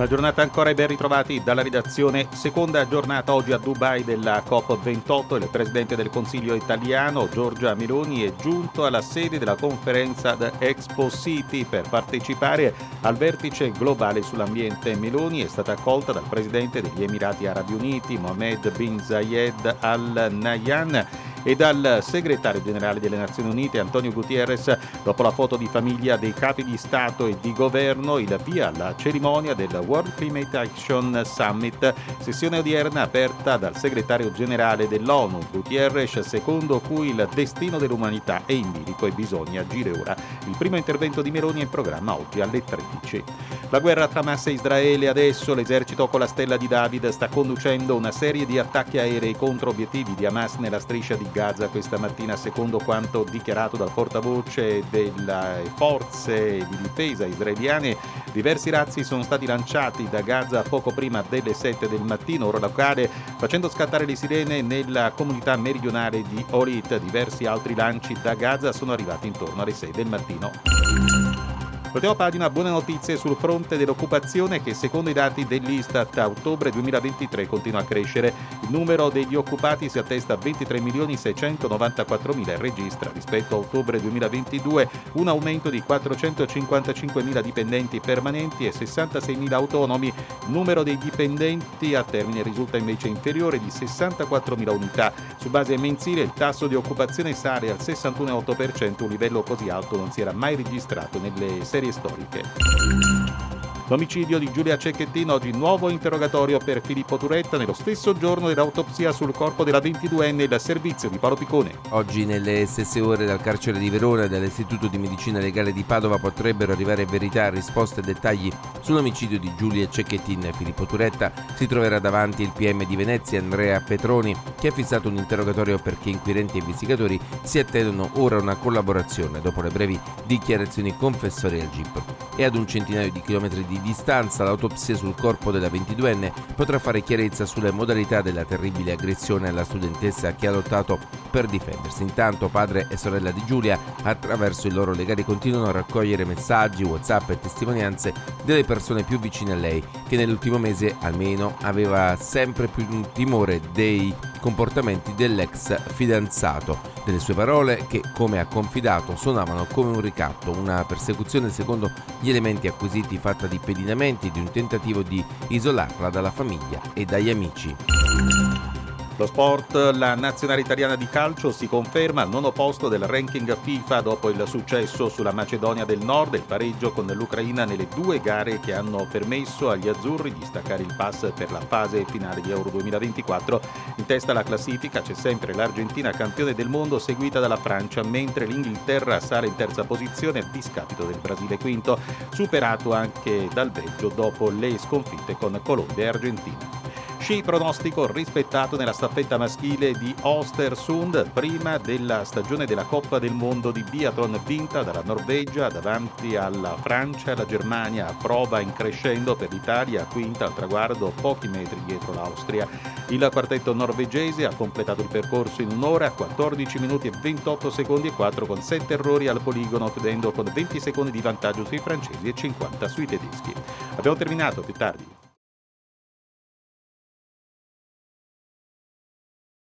Una giornata ancora e ben ritrovati dalla redazione. Seconda giornata oggi a Dubai della COP28. Il presidente del Consiglio italiano Giorgia Meloni è giunto alla sede della conferenza The Expo City per partecipare al vertice globale sull'ambiente. Meloni è stata accolta dal presidente degli Emirati Arabi Uniti Mohammed bin Zayed Al Nahyan e dal segretario generale delle Nazioni Unite Antonio Gutierrez dopo la foto di famiglia dei capi di Stato e di governo il via alla cerimonia del World Climate Action Summit, sessione odierna aperta dal segretario generale dell'ONU Gutierrez secondo cui il destino dell'umanità è in bilico e bisogna agire ora. Il primo intervento di Meloni è in programma oggi alle 13. La guerra tra Hamas e Israele adesso l'esercito con la stella di David sta conducendo una serie di attacchi aerei contro obiettivi di Hamas nella striscia di Gaza questa mattina, secondo quanto dichiarato dal portavoce delle forze di difesa israeliane. Diversi razzi sono stati lanciati da Gaza poco prima delle 7 del mattino, ora locale, facendo scattare le sirene nella comunità meridionale di Orit. Diversi altri lanci da Gaza sono arrivati intorno alle 6 del mattino. Voltiamo pagina, buone notizie sul fronte dell'occupazione che secondo i dati dell'Istat a ottobre 2023 continua a crescere. Il numero degli occupati si attesta a 23 milioni 694 mila e registra rispetto a ottobre 2022 un aumento di 455 mila dipendenti permanenti e 66 mila autonomi. Il numero dei dipendenti a termine risulta invece inferiore di 64 mila unità. Su base mensile il tasso di occupazione sale al 61,8%, un livello così alto non si era mai registrato nelle serie storiche. L'omicidio di Giulia Cecchettino, oggi nuovo interrogatorio per Filippo Turetta nello stesso giorno dell'autopsia sul corpo della 22enne il servizio di Paolo Piccone. Oggi nelle stesse ore dal carcere di Verona e dall'Istituto di Medicina Legale di Padova potrebbero arrivare verità, risposte e dettagli sull'omicidio di Giulia Cecchettin. Filippo Turetta si troverà davanti il PM di Venezia Andrea Petroni che ha fissato un interrogatorio perché inquirenti e investigatori si attendono ora una collaborazione dopo le brevi dichiarazioni confessorie al GIP. E ad un centinaio di chilometri di distanza l'autopsia sul corpo della 22enne potrà fare chiarezza sulle modalità della terribile aggressione alla studentessa che ha lottato per difendersi. Intanto padre e sorella di Giulia attraverso i loro legali continuano a raccogliere messaggi, whatsapp e testimonianze delle persone più vicine a lei che nell'ultimo mese almeno aveva sempre più timore dei comportamenti dell'ex fidanzato. Delle sue parole che, come ha confidato, suonavano come un ricatto, una persecuzione secondo gli elementi acquisiti fatta di pedinamenti e di un tentativo di isolarla dalla famiglia e dagli amici. Lo sport, la nazionale italiana di calcio si conferma al nono posto del ranking FIFA dopo il successo sulla Macedonia del Nord e il pareggio con l'Ucraina nelle due gare che hanno permesso agli azzurri di staccare il pass per la fase finale di Euro 2024. In testa alla classifica c'è sempre l'Argentina campione del mondo seguita dalla Francia, mentre l'Inghilterra sale in terza posizione a discapito del Brasile quinto, superato anche dal Belgio dopo le sconfitte con Colombia e Argentina. Sci pronostico rispettato nella staffetta maschile di Ostersund prima della stagione della Coppa del Mondo di biathlon vinta dalla Norvegia davanti alla Francia alla Germania a prova in crescendo per l'Italia quinta al traguardo pochi metri dietro l'Austria. Il quartetto norvegese ha completato il percorso in un'ora, 14 minuti e 28 secondi e 4 con 7 errori al poligono chiudendo con 20 secondi di vantaggio sui francesi e 50 sui tedeschi. Abbiamo terminato più tardi.